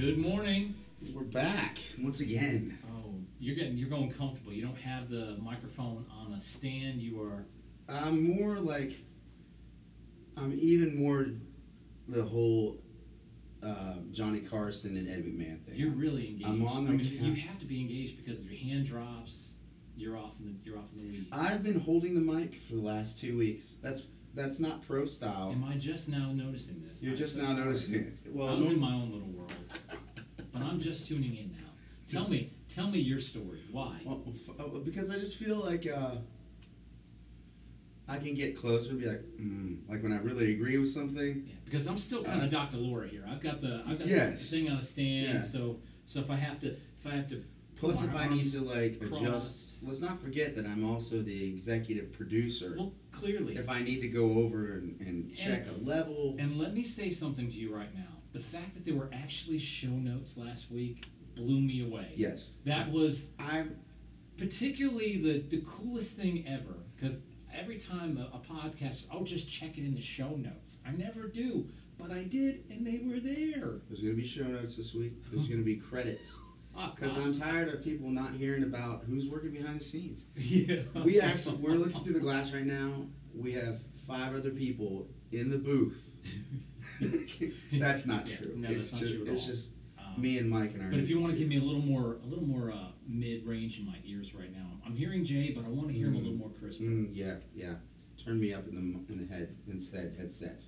Good morning. We're back once again. Oh, you're getting you're going comfortable. You don't have the microphone on a stand. You are. I'm more like, I'm even more the whole uh, Johnny Carson and Ed McMahon thing. You're really engaged. I'm on I the mean, ca- you have to be engaged because if your hand drops, you're off in the you're off in the weeds. I've been holding the mic for the last two weeks. That's that's not pro style. Am I just now noticing this? You're I'm just so now sorry. noticing it. Well, I was no- in my own little world, but I'm just tuning in now. Tell me, tell me your story. Why? Well, f- uh, because I just feel like uh, I can get closer and be like, mm, like when I really agree with something. Yeah, because I'm still kind Uh, of Dr. Laura here. I've got the I've got Yes. this thing on a stand. Yeah. So so if I have to if I have to put Plus, my if I need arms to like adjust, let's not forget that I'm also the executive producer. Well, clearly. if I need to go over and, and check a level, And let me say something to you right now. The fact that there were actually show notes last week blew me away. yes, That was I'm. particularly the, the coolest thing ever. Because every time a, a podcast, I'll just check it in the show notes. I never do. But I did, and they were there. There's gonna be show notes this week. There's gonna be credits because ah. I'm tired of people not hearing about who's working behind the scenes. Yeah. We actually we're looking through the glass right now. We have five other people in the booth. that's not Yeah, true. no, it's that's not just true at it's all. just Um, me and Mike and our. But if you want to give me a little more, a little more uh, mid-range in my ears right now, I'm hearing Jay, but I want to hear him a little more crisp. Mm, yeah, yeah. Turn me up in the in the head instead headset.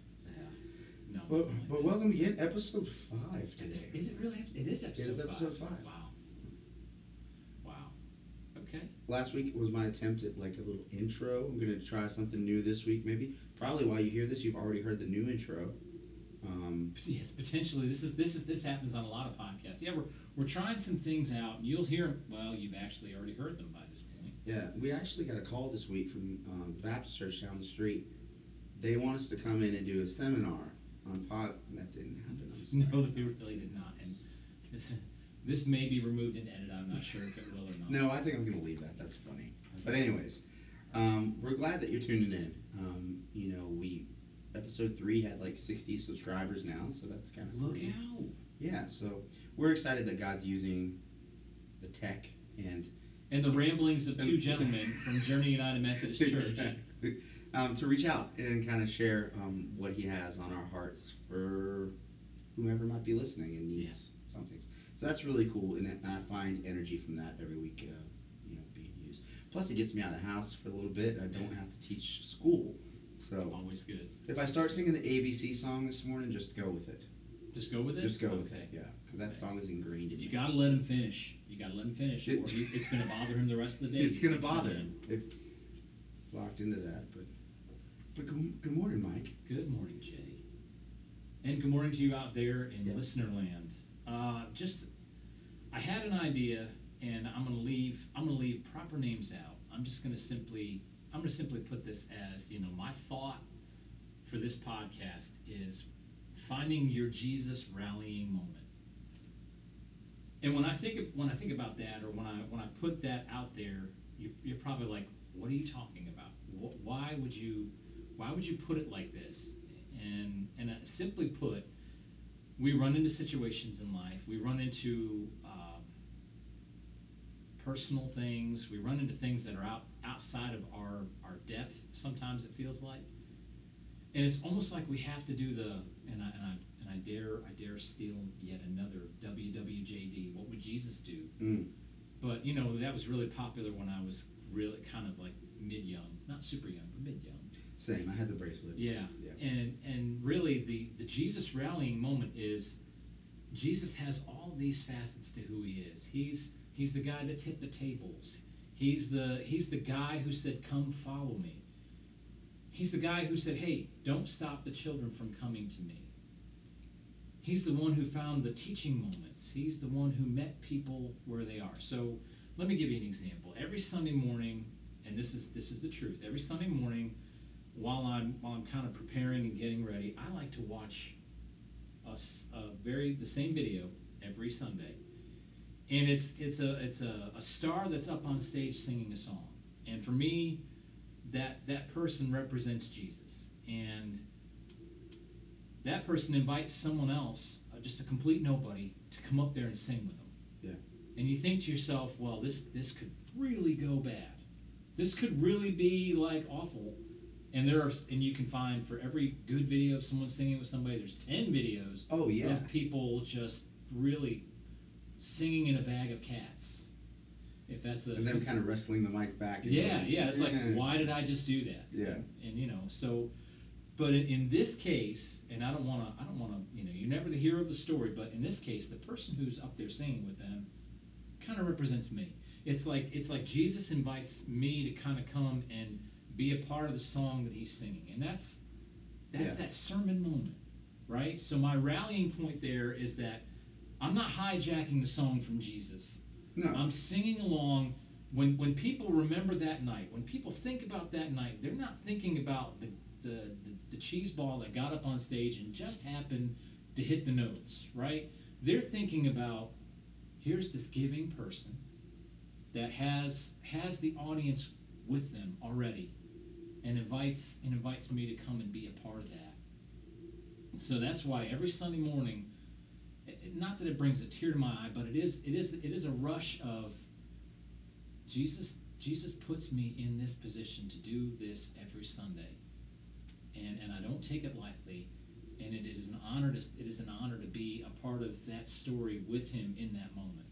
No. But, but welcome again, episode five today. is it really? It is episode. is episode five. Wow. Wow. Okay. Last week was my attempt at like a little intro. I'm gonna try something new this week, maybe. Probably while you hear this, you've already heard the new intro. Um, Yes, potentially. This is this is this happens on a lot of podcasts. Yeah, we're we're trying some things out, and you'll hear. Well, you've actually already heard them by this point. yeah, we actually got a call this week from um, the Baptist Church down the street. They want us to come in and do a seminar on pod. That didn't happen. I'm sorry. No, they really did not. And this, may be removed and edited. I'm not sure if it will or not. No, I think I'm gonna leave that. That's funny. But anyways, um, we're glad that you're tuning in. Um, you know, we episode three had like 60 subscribers now, so that's kind of Look out! Yeah, so we're excited that God's using the tech and And the ramblings of two gentlemen from Journey United Methodist Church. Exactly. Um, to reach out and kind of share um, what He has on our hearts for whomever might be listening and needs something. So that's really cool, and I find energy from that every week. Uh, you know, being used. Plus, it gets me out of the house for a little bit. I don't have to teach school. So Always good. if I start singing the ABC song this morning, just go with it. Just go with it. Just go with it, yeah, because that song is ingrained in You me. gotta let him finish. You gotta let him finish, or It- he, it's gonna bother him the rest of the day. It's gonna bother him if it's locked into that. But but good, good morning, Mike. Good morning, Jay. And good morning to you out there in Yeah. listener land. Uh, just, I had an idea, and I'm gonna leave. I'm gonna leave proper names out. I'm just gonna simply, I'm gonna simply put this as, you know, my thought for this podcast is finding your Jesus rallying moment. And when I think when I think about that, or when I when I put that out there, you, you're probably like, "What are you talking about? Wh- Why would you, why would you put it like this?" And and uh, simply put, we run into situations in life. We run into um, personal things. We run into things that are out outside of our our depth. Sometimes it feels like, and it's almost like we have to do the and I and I and I dare I dare steal yet another WWJD. What would Jesus do? Mm. But you know that was really popular when I was really kind of like mid young, not super young, but mid young. Same. I had the bracelet. Yeah. Yeah. And and really the the Jesus rallying moment is Jesus has all these facets to who he is. He's he's the guy that tipped the tables. He's the he's the guy who said, "Come follow me." He's the guy who said, "Hey, don't stop the children from coming to me." He's the one who found the teaching moments. He's the one who met people where they are. So, let me give you an example. Every Sunday morning, and this is this is the truth. Every Sunday morning, while I'm while I'm kind of preparing and getting ready, I like to watch a very the same video every Sunday, and it's it's a it's a, a star that's up on stage singing a song, and for me, that that person represents Jesus, and that person invites someone else, uh, just a complete nobody to come up there and sing with them. Yeah. And you think to yourself, well, this this could really go bad. This could really be like awful. And there are, and you can find for every good video of someone singing with somebody, there's ten videos Oh yeah. of people just really singing in a bag of cats. If that's a And them kind of wrestling the mic back. And yeah, going, yeah. It's like, "Eh." why did I just do that? Yeah. And you know, so, but in, in this case, and I don't want to, I don't want to, you know, you're never the hero of the story, but in this case, the person who's up there singing with them kind of represents me. It's like it's like Jesus invites me to kind of come and be a part of the song that he's singing, and that's that's Yeah. that sermon moment, right? So my rallying point there is that I'm not hijacking the song from Jesus. No. I'm singing along. When when people remember that night, when people think about that night, they're not thinking about the the, the, the cheese ball that got up on stage and just happened to hit the notes, right? They're thinking about here's this giving person that has has the audience with them already and invites and invites me to come and be a part of that. So that's why every Sunday morning not that it brings a tear to my eye, but it is it is it is a rush of Jesus Jesus puts me in this position to do this every Sunday. And and I don't take it lightly. And it is an honor to it is an honor to be a part of that story with him in that moment.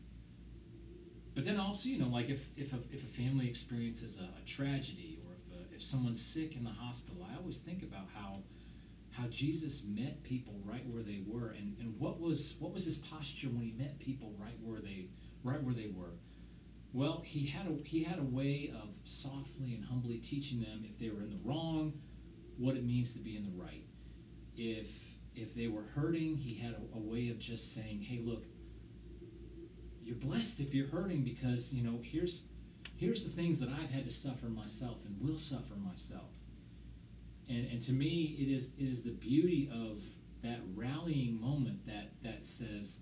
But then also, you know, like if if a, if a family experiences a, a tragedy if, someone's sick in the hospital, I always think about how how Jesus met people right where they were, and, and what was what was his posture when he met people right where they right where they were. Well, he had a he had a way of softly and humbly teaching them if they were in the wrong, what it means to be in the right. If if they were hurting, he had a, a way of just saying, "Hey, look, you're blessed if you're hurting because you know here's here's the things that I've had to suffer myself and will suffer myself." and and to me it is it is the beauty of that rallying moment that that says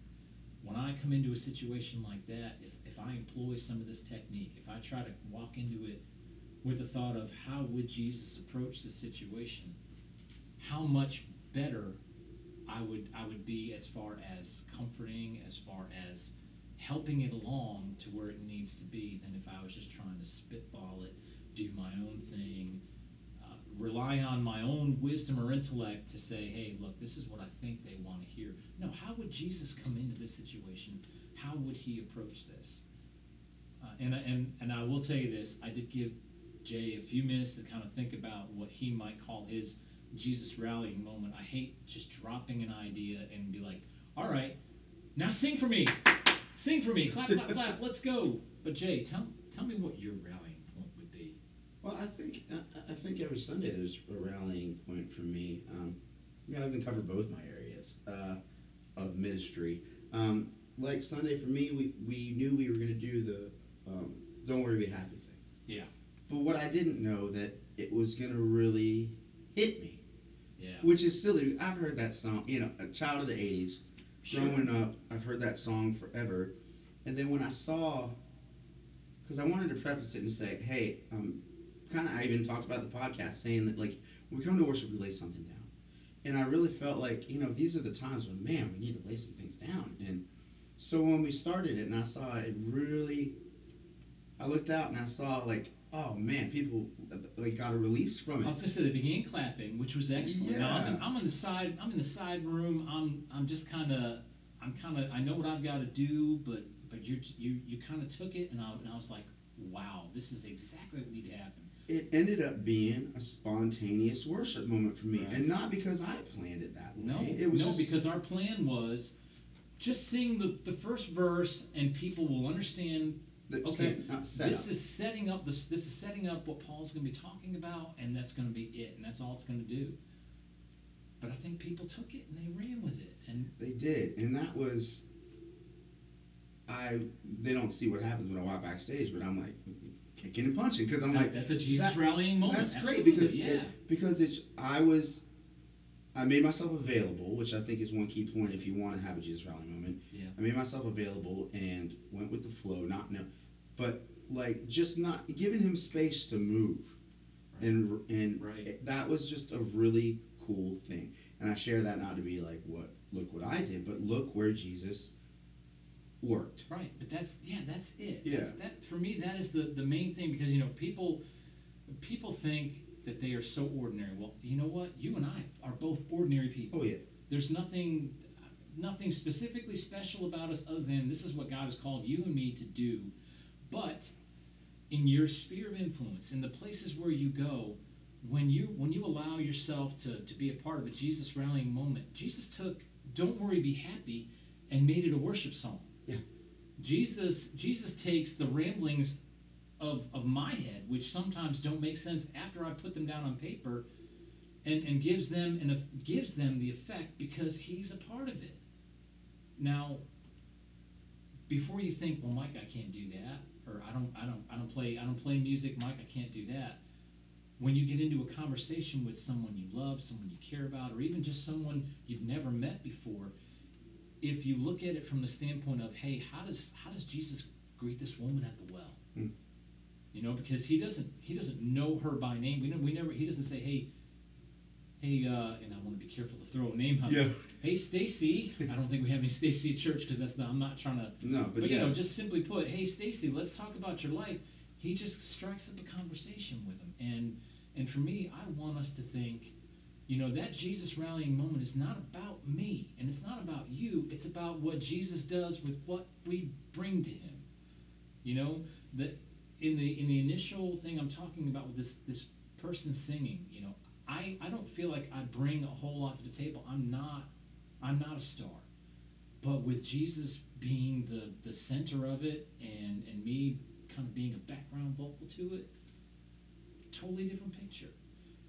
when I come into a situation like that if, if I employ some of this technique if I try to walk into it with the thought of how would Jesus approach the situation how much better I would I would be as far as comforting as far as helping it along to where it needs to be than if I was just trying to spitball it do my own thing uh, rely on my own wisdom or intellect to say, hey, look, this is what I think they want to hear. No, how would Jesus come into this situation? How would he approach this? Uh, and, and, and I will tell you this I did give Jay a few minutes to kind of think about what he might call his Jesus rallying moment. I hate just dropping an idea and be like, all right, now sing for me. Sing for me. Clap, clap, clap. Let's go. But Jay, tell, tell me what your rallying point would be. Well, I think I, I think every Sunday there's a rallying point for me. Um, I mean, I even cover both my areas uh, of ministry. Um, like Sunday for me, we, we knew we were going to do the um, "Don't Worry, Be Happy" thing. Yeah. But what I didn't know that it was going to really hit me, Yeah. which is silly. I've heard that song. You know, a child of the '80s. Growing up, I've heard that song forever. And then when I saw, because I wanted to preface it and say, hey, um, kind of, I even talked about the podcast saying that, like, when we come to worship, we lay something down. And I really felt like, you know, these are the times when, man, we need to lay some things down. And so when we started it and I saw it really, I looked out and I saw, like, oh, man, people, like, got a release from I was it. gonna say they began clapping, which was excellent. Now, I'm, in, Yeah. I'm in the side. I'm in the side room. I'm I'm just kind of I'm kind of I know what I've got to do, but but you you you kind of took it, and I and I was like, wow, this is exactly what needed to happen. It ended up being a spontaneous worship moment for me. Right. And not because I planned it that way. No, it was no, just, because our plan was just sing the the first verse, and people will understand. Okay, set, not set This up. is setting up this. This is setting up what Paul's going to be talking about, and that's going to be it, and that's all it's going to do. But I think people took it and they ran with it, and They did, and that was. I they don't see what happens when I walk backstage, but I'm like kicking and punching because I'm like that's a Jesus that- rallying moment. that's great because yeah, it, because it's I was I made myself available, which I think is one key point if you want to have a Jesus rally moment. I made myself available and went with the flow, not no, but like just not giving him space to move, and and Right. it- that was just a really cool thing. And I share that not to be like, what, look what I did, but look where Jesus worked. Right, but that's yeah, that's it. Yeah. That's, that for me, that is the the main thing because you know people people think that they are so ordinary. Well, you know what? You and I are both ordinary people. Oh, yeah. There's nothing nothing specifically special about us other than this is what God has called you and me to do. But in your sphere of influence, in the places where you go, when you when you allow yourself to, to be a part of a Jesus rallying moment, Jesus took Don't Worry, Be Happy and made it a worship song. Yeah. Jesus Jesus takes the ramblings of, of my head, which sometimes don't make sense after I put them down on paper, and, and gives them and gives them the effect because he's a part of it. Now, before you think, well, Mike, I can't do that, or I don't, I don't, I don't play, I don't play music, Mike, I can't do that. When you get into a conversation with someone you love, someone you care about, or even just someone you've never met before, if you look at it from the standpoint of, hey, how does how does Jesus greet this woman at the well? Hmm. You know, because he doesn't he doesn't know her by name. We, know, we never he doesn't say, hey, hey, uh, and I want to be careful to throw a name out. Yeah. Hey, Stacy. I don't think we have any Stacy at church because that's not. I'm not trying to. No, but, But, yeah. you know, just simply put, hey, Stacy, let's talk about your life. He just strikes up a conversation with him, and and for me, I want us to think, you know, that Jesus rallying moment is not about me, and it's not about you. It's about what Jesus does with what we bring to Him. You know, that in the in the initial thing I'm talking about with this this person singing, you know, I I don't feel like I bring a whole lot to the table. I'm not I'm not a star. But with Jesus being the, the center of it and, and me kind of being a background vocal to it, totally different picture.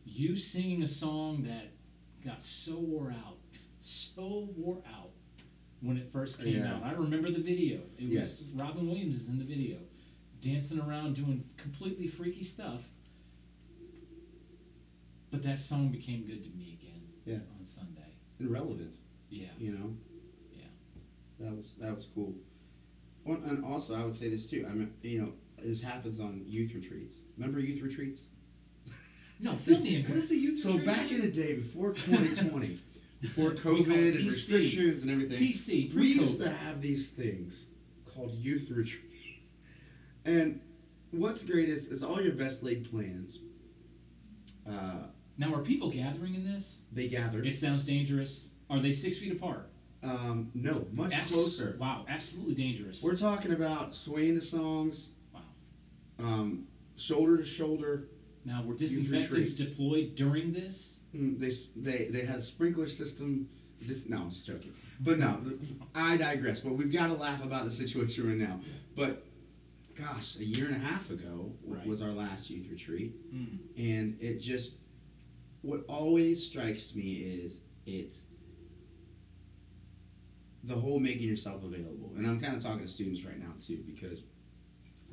You singing a song that got so wore out, so wore out when it first came Yeah. out. I remember the video. It was Robin Williams is in the video, dancing around doing completely freaky stuff. But that song became good to me again Yeah. on Sunday. and relevant. Yeah. you know. Yeah. That was that was cool. Well, and also I would say this too. I mean, you know, this happens on youth retreats. Remember youth retreats? No, fill me in. What is the youth So retreat back in the day, before 2020, before We call it COVID and restrictions and everything, PC, we used to have these things called youth retreats. And what's great is, is all your best laid plans. Uh, Now, are people gathering in this? they gathered. It sounds dangerous. Are they six feet apart? Um, no, much Abs- closer. Wow, absolutely dangerous. We're talking about swaying to songs, wow. um, shoulder to shoulder. Now, were disinfectants deployed during this? Mm, They they they had a sprinkler system. Just no, I'm just joking. But no, I digress. But we've got to laugh about the situation right now. But gosh, a year and a half ago Right. was our last youth retreat, Mm. and it just what always strikes me is it's the whole making yourself available. And I'm kind of talking to students right now too because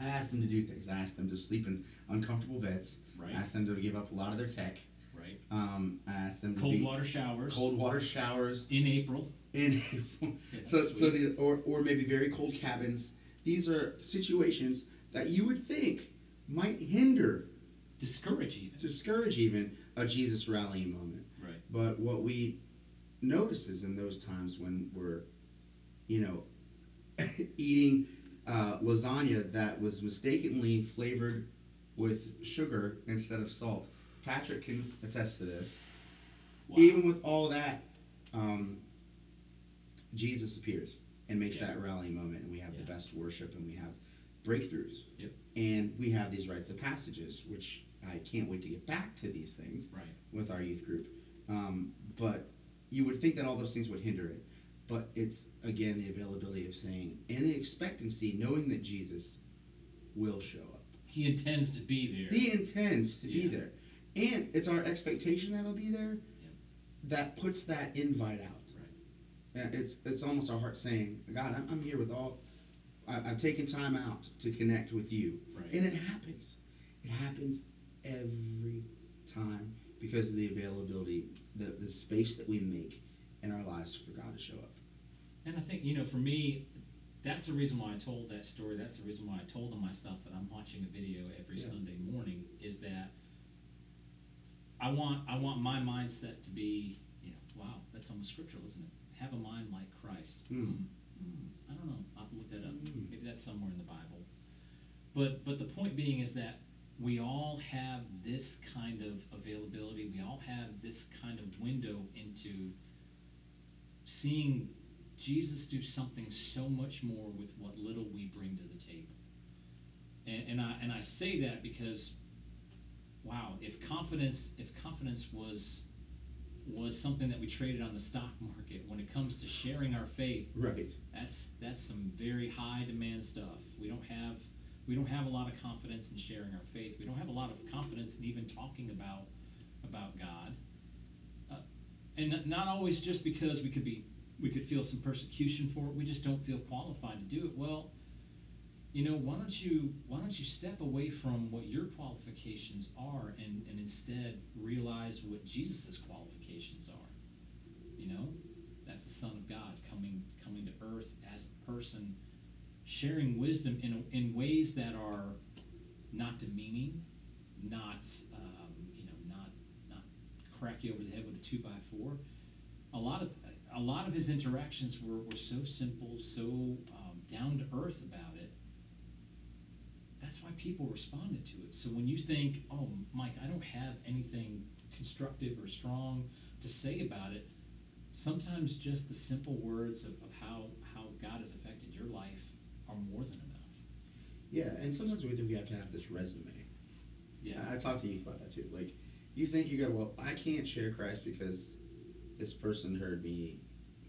I ask them to do things. I ask them to sleep in uncomfortable beds. Right. I asked them to give up a lot of their tech. Right. Um, I ask them to Cold be water showers. cold water showers in April. in Yeah, so so the or or maybe very cold cabins. These are situations that you would think might hinder, discourage even. discourage even a Jesus rallying moment. Right. But what we notice is in those times when we're, you know, eating uh, lasagna that was mistakenly flavored with sugar instead of salt. Patrick can attest to this. Wow. Even with all that, um, Jesus appears and makes Yeah. that rallying moment, and we have Yeah. the best worship, and we have breakthroughs. Yep. And we have these rites of passages, which I can't wait to get back to these things Right. with our youth group. Um, but you would think that all those things would hinder it. But it's, again, the availability of saying, and the expectancy, knowing that Jesus will show up. He intends to be there. He intends to be Yeah. there. And it's our expectation that he'll be there Yep. that puts that invite out. Right. Uh, It's, it's almost our heart saying, God, I'm, I'm here with all, I, I've taken time out to connect with you. Right. And it happens. It happens every time because of the availability, the, the space that we make in our lives for God to show up. And I think, you know, for me, that's the reason why I told that story. That's the reason why I told them myself that I'm watching a video every Yeah. Sunday morning is that I want I want my mindset to be, you know, wow, that's almost scriptural, isn't it? Have a mind like Christ. Mm. Mm, I don't know. I'll have to look that up. Mm. Maybe that's somewhere in the Bible. But but the point being is that we all have this kind of availability. We all have this kind of window into seeing Jesus do something so much more with what little we bring to the table. And, and I and I say that because, wow, if confidence if confidence was was something that we traded on the stock market when it comes to sharing our faith, Right. that's that's some very high demand stuff. We don't have we don't have a lot of confidence in sharing our faith. We don't have a lot of confidence in even talking about about God. Uh, and not- not always just because we could be we could feel some persecution for it. We just don't feel qualified to do it. Well, you know, why don't you why don't you step away from what your qualifications are and, and instead realize what Jesus' qualifications are? You know? That's the Son of God coming coming to earth as a person, sharing wisdom in in ways that are not demeaning, not um, you know, not not crack you over the head with a two by four. A lot of a lot of his interactions were, were so simple, so um, down to earth about it. That's why people responded to it. So when you think, oh, Mike, I don't have anything constructive or strong to say about it, sometimes just the simple words of, of how, how God has affected your life are more than enough. Yeah, and sometimes we think we have to have this resume. Yeah. I, I talked to you about that too. Like, you think you go, well, I can't share Christ because this person heard me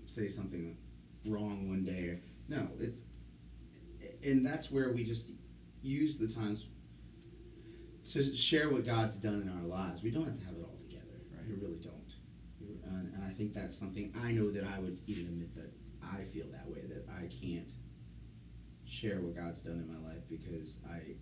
say something wrong one day. No, it's, and that's where we just use the times to share what God's done in our lives. We don't have to have it all together. Right. We really don't. And, and I think that's something I know that I would even admit that I feel that way that I can't share what God's done in my life because I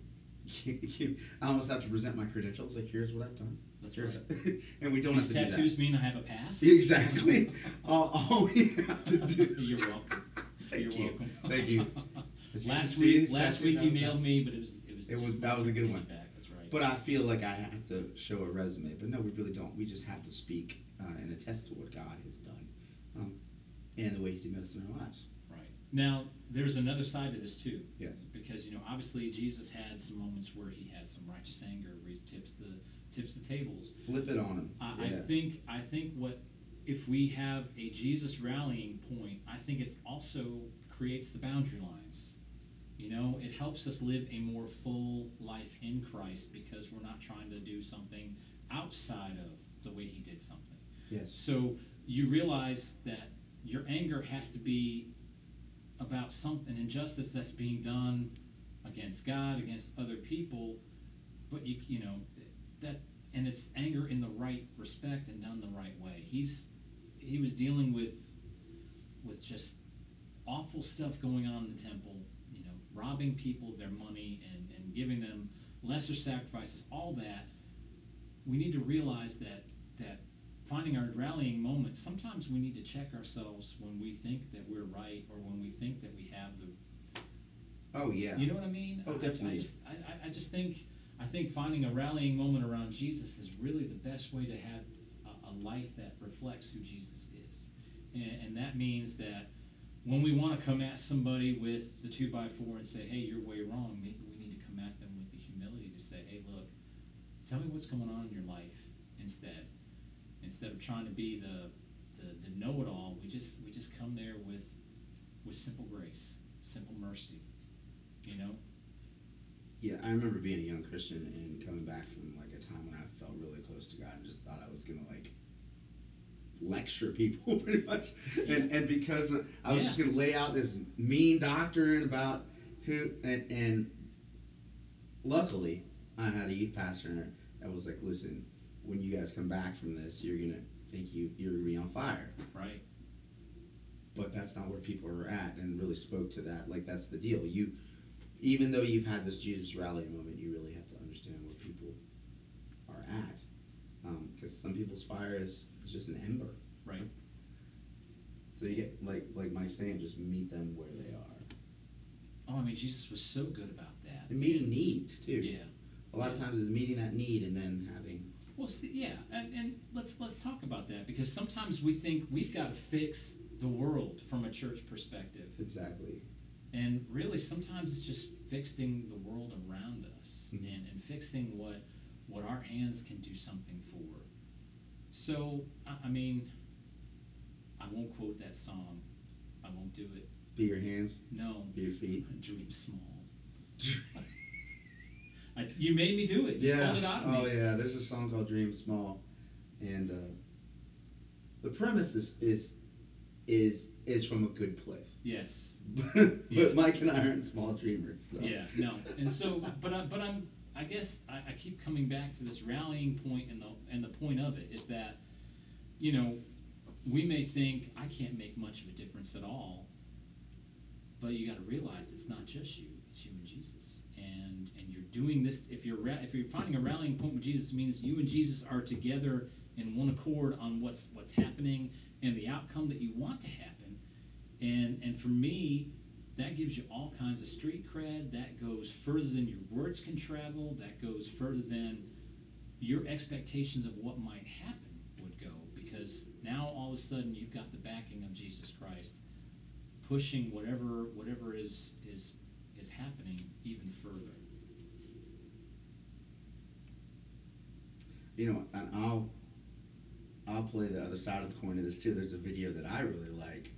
I almost have to present my credentials. Like, here's what I've done. That's right. and we don't These have to do that. tattoos mean I have a past? Exactly. all, all we have to do. You're welcome. Thank You're you. welcome. Thank you. You last week, last week you mailed me, but it was it was. It was- that was a good one. Back. That's right. But I feel like I have to show a resume. But no, we really don't. We just have to speak uh, and attest to what God has done um, and the ways He met us in our lives. Right. Now, there's another side to this too. Yes. Because, you know, obviously Jesus had some moments where he had some righteous anger, where he tips the tips the tables. Flip it on them. I, yeah. I think I think what if we have a Jesus rallying point, I think it's also creates the boundary lines. You know, it helps us live a more full life in Christ because we're not trying to do something outside of the way he did something. yes. So you realize that your anger has to be about something injustice that's being done against God, against other people, but you you know that and it's anger in the right respect and done the right way. He's he was dealing with with just awful stuff going on in the temple, you know, robbing people of their money and, and giving them lesser sacrifices, all that. We need to realize that that finding our rallying moment, sometimes we need to check ourselves when we think that we're right or when we think that we have the Oh yeah. you know what I mean? Oh, I- I- definitely. I just, I- I just think, I think finding a rallying moment around Jesus is really the best way to have a, a life that reflects who Jesus is. And, and that means that when we want to come at somebody with the two by four and say, hey, you're way wrong, maybe we need to come at them with the humility to say, hey, look, tell me what's going on in your life instead. Instead of trying to be the, the, the know-it-all, we just, we just come there with, with simple grace, simple mercy, you know? Yeah, I remember being a young Christian and coming back from like a time when I felt really close to God and just thought I was gonna like lecture people pretty much, and and because I was just gonna lay out this mean doctrine about who and and luckily I had a youth pastor that was like, listen, when you guys come back from this, you're gonna think you you're gonna be on fire, Right. but that's not where people are at, and really spoke to that. Like that's the deal. You, even though you've had this Jesus rally moment, you really have to understand where people are at, um, because some people's fire is, is just an ember. Right. So you get like like Mike's saying, just meet them where they are, Oh, I mean, Jesus was so good about that. and meeting needs too. Yeah. A lot of times it's meeting that need and then having Well, see, yeah, and, and let's let's talk about that because sometimes we think we've got to fix the world from a church perspective, Exactly. And really sometimes it's just fixing the world around us Mhm. and, and fixing what what our hands can do something for. So I, I mean, I won't quote that song. I won't do it. Be your hands, No, be your feet. dream small. I, you made me do it. You Yeah. it Oh me. yeah. There's a song called Dream Small, and uh, the premise is is is is from a good place. Yes. but Yes. Mike and I aren't small dreamers. So. Yeah, no, and so, but I, but I'm, I guess I, I keep coming back to this rallying point, and the and the point of it is that, you know, we may think I can't make much of a difference at all, but you got to realize it's not just you; it's you and Jesus, and and you're doing this. If you're ra- if you're finding a rallying point with Jesus, it means you and Jesus are together in one accord on what's what's happening and the outcome that you want to happen. And and for me, that gives you all kinds of street cred. That goes further than your words can travel. That goes further than your expectations of what might happen would go. Because now all of a sudden you've got the backing of Jesus Christ, pushing whatever whatever is is is happening even further. You know, and I'll I'll play the other side of the coin of this too. There's a video that I really like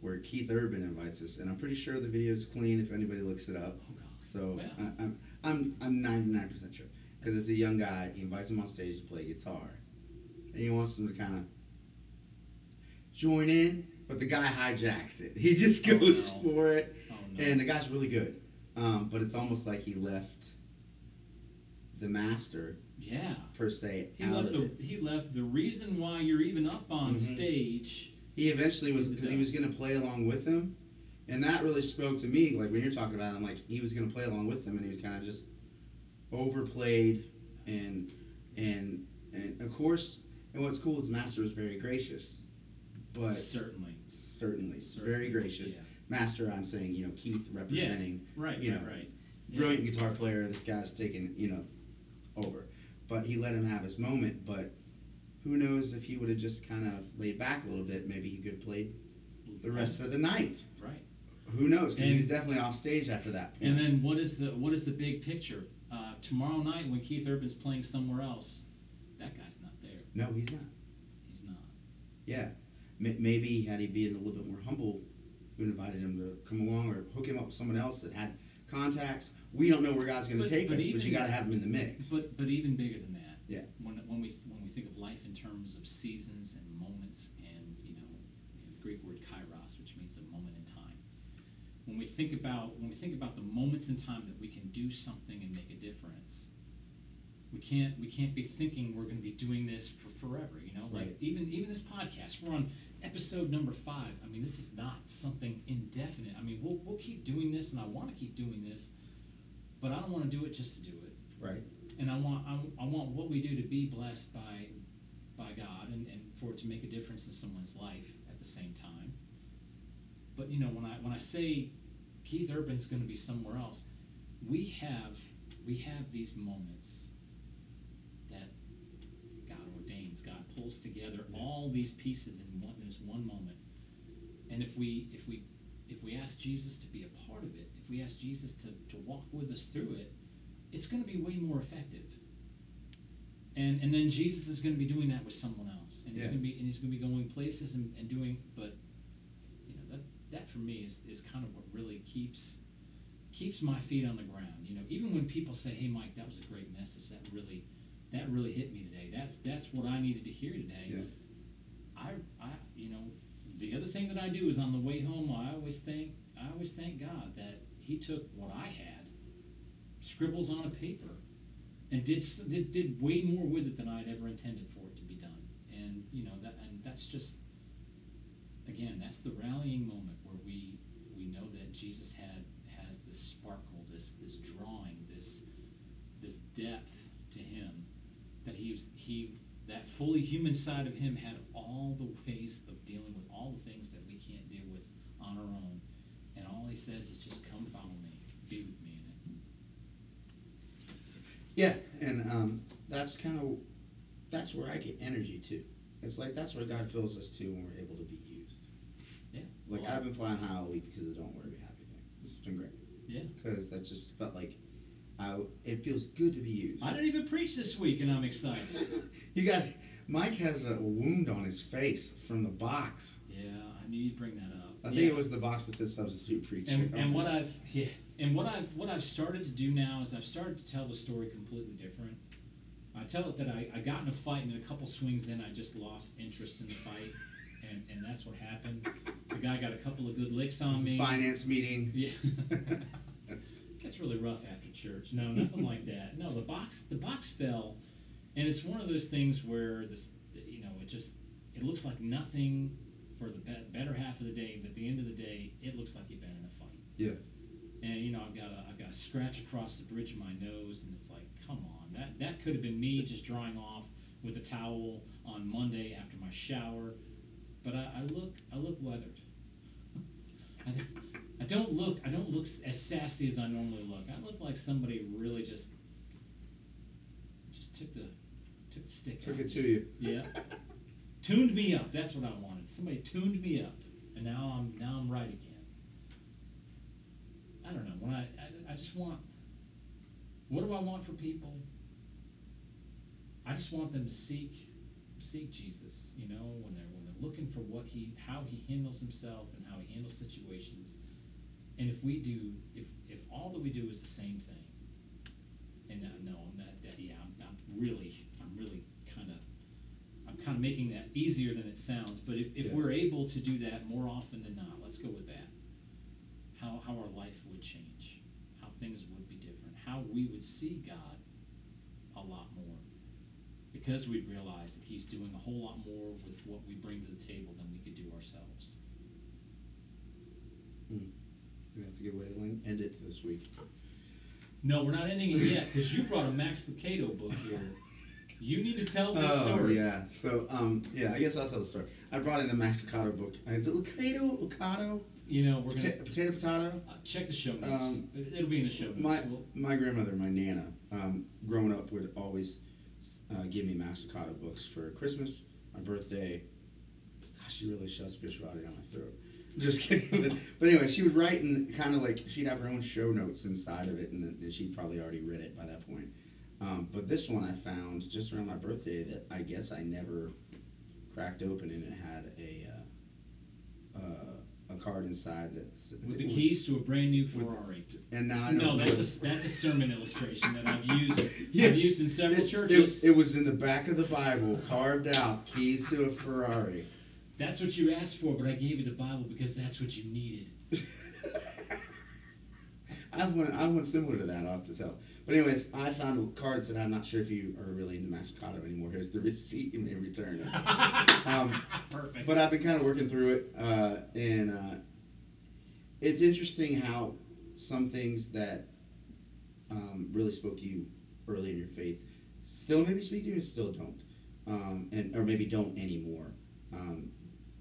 where Keith Urban invites us, and I'm pretty sure the video is clean if anybody looks it up. Oh God. So Well. I, I'm I'm I'm 99 percent sure because it's a young guy. He invites him on stage to play guitar, and he wants him to kind of join in, but the guy hijacks it. He just Oh, goes no. for it, Oh no. and the guy's really good. Um, but it's almost like he left the master yeah. per se He out left of the it. he left the reason why you're even up on Mhm. stage. He eventually was because he was going to play along with him, and that really spoke to me. Like when you're talking about, it, I'm like he was going to play along with him, and he was kind of just overplayed, and and and of course, and what's cool is Master was very gracious, but Certainly. certainly, very gracious. yeah. Master, I'm saying, you know, Keith representing Right. You right. know, Right. Yeah. brilliant guitar player. This guy's taking you know over, but he let him have his moment. But who knows if he would have just kind of laid back a little bit, maybe he could have played the rest of the night. Right. Who knows? Because he was definitely off stage after that. And then what is the what is the big picture? Uh, tomorrow night when Keith Urban's playing somewhere else, that guy's not there. no, he's not. He's not. Yeah, M- maybe had he been a little bit more humble, we invited him to come along or hook him up with someone else that had contacts. We don't know where God's going to take but us, but you got to have them in the mix. But but even bigger than that. Yeah. When when we when we think of life in terms of seasons and moments and you know the Greek word kairos, which means a moment in time. When we think about when we think about the moments in time that we can do something and make a difference, we can't we can't be thinking we're going to be doing this for forever. You know, like even even this podcast, we're on episode number five. I mean, this is not something indefinite. I mean, we'll we'll keep doing this, and I want to keep doing this, but I don't want to do it just to do it right. and I want I, I want what we do to be blessed by by God and, and for it to make a difference in someone's life at the same time. But you know when I when I say Keith Urban's going to be somewhere else, we have we have these moments that God ordains, God pulls together Yes. all these pieces in one in this one moment. And if we if we if we ask Jesus to be a part of it, if we ask Jesus to, to walk with us through it, it's going to be way more effective. And and then Jesus is going to be doing that with someone else, and he's Yeah. going to be and he's going to be going places and, and doing. But you know that that for me is, is kind of what really keeps keeps my feet on the ground. You know, even when people say, "Hey, Mike, that was a great message. That really that really hit me today. That's that's what I needed to hear today." Yeah. I I you know the other thing that I do is on the way home. I always thank I always thank God that He took what I had, scribbles on a paper, and did did, did way more with it than I'd ever intended for it to be done. And you know that and that's just again that's the rallying moment where we we know that Jesus had has this sparkle, this this drawing, this this depth to him that he was he that fully human side of him had all the ways of dealing with all the things that we can't deal with on our own. All he says is just come follow me, be with me in it. Yeah, and um, that's kind of that's where I get energy too. It's like that's where God fills us too when we're able to be used. Yeah. Like Well, I've been flying high all week because of the Don't Worry Be Happy thing. It's been great. Yeah. Because that's just felt like I, it feels good to be used. I didn't even preach this week, and I'm excited. you got Mike has a wound on his face from the box. Yeah, I knew you'd bring that up. I think it was the box that said substitute preacher. And, and what I've yeah, and what I've what I've started to do now is I've started to tell the story completely different. I tell it that I, I got in a fight and a couple swings in I just lost interest in the fight, and, and that's what happened. The guy got a couple of good licks on me. finance meeting. Yeah. Gets really rough after church. No, nothing like that. No, the box the box bell and it's one of those things where this you know it just it looks like nothing for the be- better half of the day. But at the end of the day, it looks like you've been in a fight. Yeah. And you know I've got a I've got a scratch across the bridge of my nose, and it's like come on that that could have been me just drying off with a towel on Monday after my shower, but I, I look I look weathered. I, I don't look I don't look as sassy as I normally look. I look like somebody really just just took the took the stick Took out. it to you. Yeah. tuned me up. That's what I wanted. Somebody tuned me up, and now I'm now I'm right again. I don't know. When I I, I just want. What do I want for people? I just want them to seek seek Jesus. You know, when they're when they're looking for what he how he handles himself and how he handles situations. And if we do, if if all that we do is the same thing, and no, I'm not that. Yeah, I'm, I'm really, I'm really kind of making that easier than it sounds. But if, if Yeah. we're able to do that more often than not, let's go with that. How how our life would change, how things would be different, how we would see God a lot more, because we'd realize that He's doing a whole lot more with what we bring to the table than we could do ourselves. Hmm. That's a good way to end it this week. No, we're not ending it yet because you brought a Max Lucado book here. You need to tell this Oh story. yeah. So um yeah, I guess I'll tell the story. I brought in the Max Lucado book. Is it Lucado? Lucado? You know, we're gonna potato potato? uh, check the show notes. Um, It- It'll be in the show notes. My We'll- my grandmother, my nana, um, growing up would always uh, give me Max Lucado books for Christmas, my birthday. Gosh, she really shoves spirituality down my throat. Just kidding. but, anyway, she would write and kind of like she'd have her own show notes inside of it, and, and she'd probably already read it by that point. Um, but this one I found just around my birthday that I guess I never cracked open, and it had a uh, uh, a card inside that with the keys to a brand new With- Ferrari. And now I know No, that's a that's a sermon illustration that I've used. I've Yes. used in several It- churches. It, it was in the back of the Bible, carved out, keys to a Ferrari. That's what you asked for, but I gave you the Bible because that's what you needed. I have one. I have one similar to that. I'll have to tell. But anyways, I found cards that I'm not sure if you are really into Max Lucado anymore. Here's the receipt you may return. Um, Perfect. but I've been kind of working through it, uh, and uh, it's interesting how some things that um, really spoke to you early in your faith still maybe speak to you and still don't, um, and or maybe don't anymore. Um,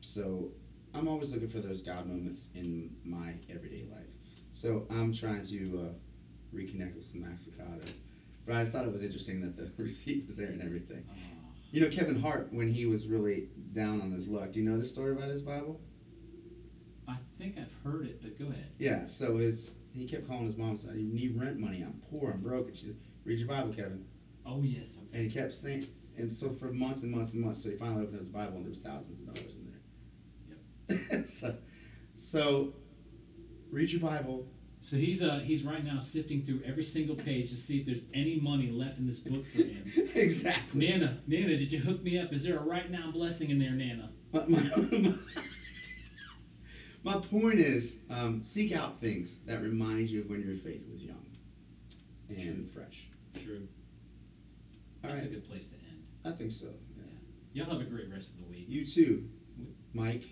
so I'm always looking for those God moments in my everyday life. So I'm trying to uh, reconnect with some Max Lucado. But I just thought it was interesting that the receipt was there and everything. Ah, You know, Kevin Hart, when he was really down on his luck, do you know the story about his Bible? I think I've heard it, but go ahead. Yeah, so his he kept calling his mom and said, I need rent money, I'm poor, I'm broke. And she said, Read your Bible, Kevin. Oh yes. Okay. And he kept saying, and so for months and months and months, so he finally opened up his Bible and there was thousands of dollars in there. so, so, read your Bible. So he's uh he's right now sifting through every single page to see if there's any money left in this book for him. exactly. Nana, Nana, did you hook me up? Is there a right now blessing in there, Nana? My, my, my point is, um, seek out things that remind you of when your faith was young and fresh. True. All That's right. a good place to end. I think so. Yeah. Y'all have a great rest of the week. You too, Mike.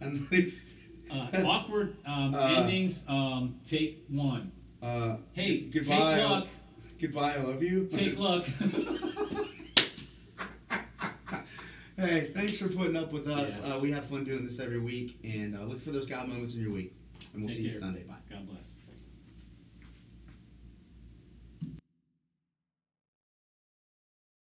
Uh, awkward um, Uh, endings. Um, take one. uh, Hey, goodbye. take luck. goodbye. I love you. Take luck. hey, thanks for putting up with us. Yeah. Uh, we have fun doing this every week, and uh, look for those God moments in your week. And we'll Take see you care. Sunday. Bye. God bless.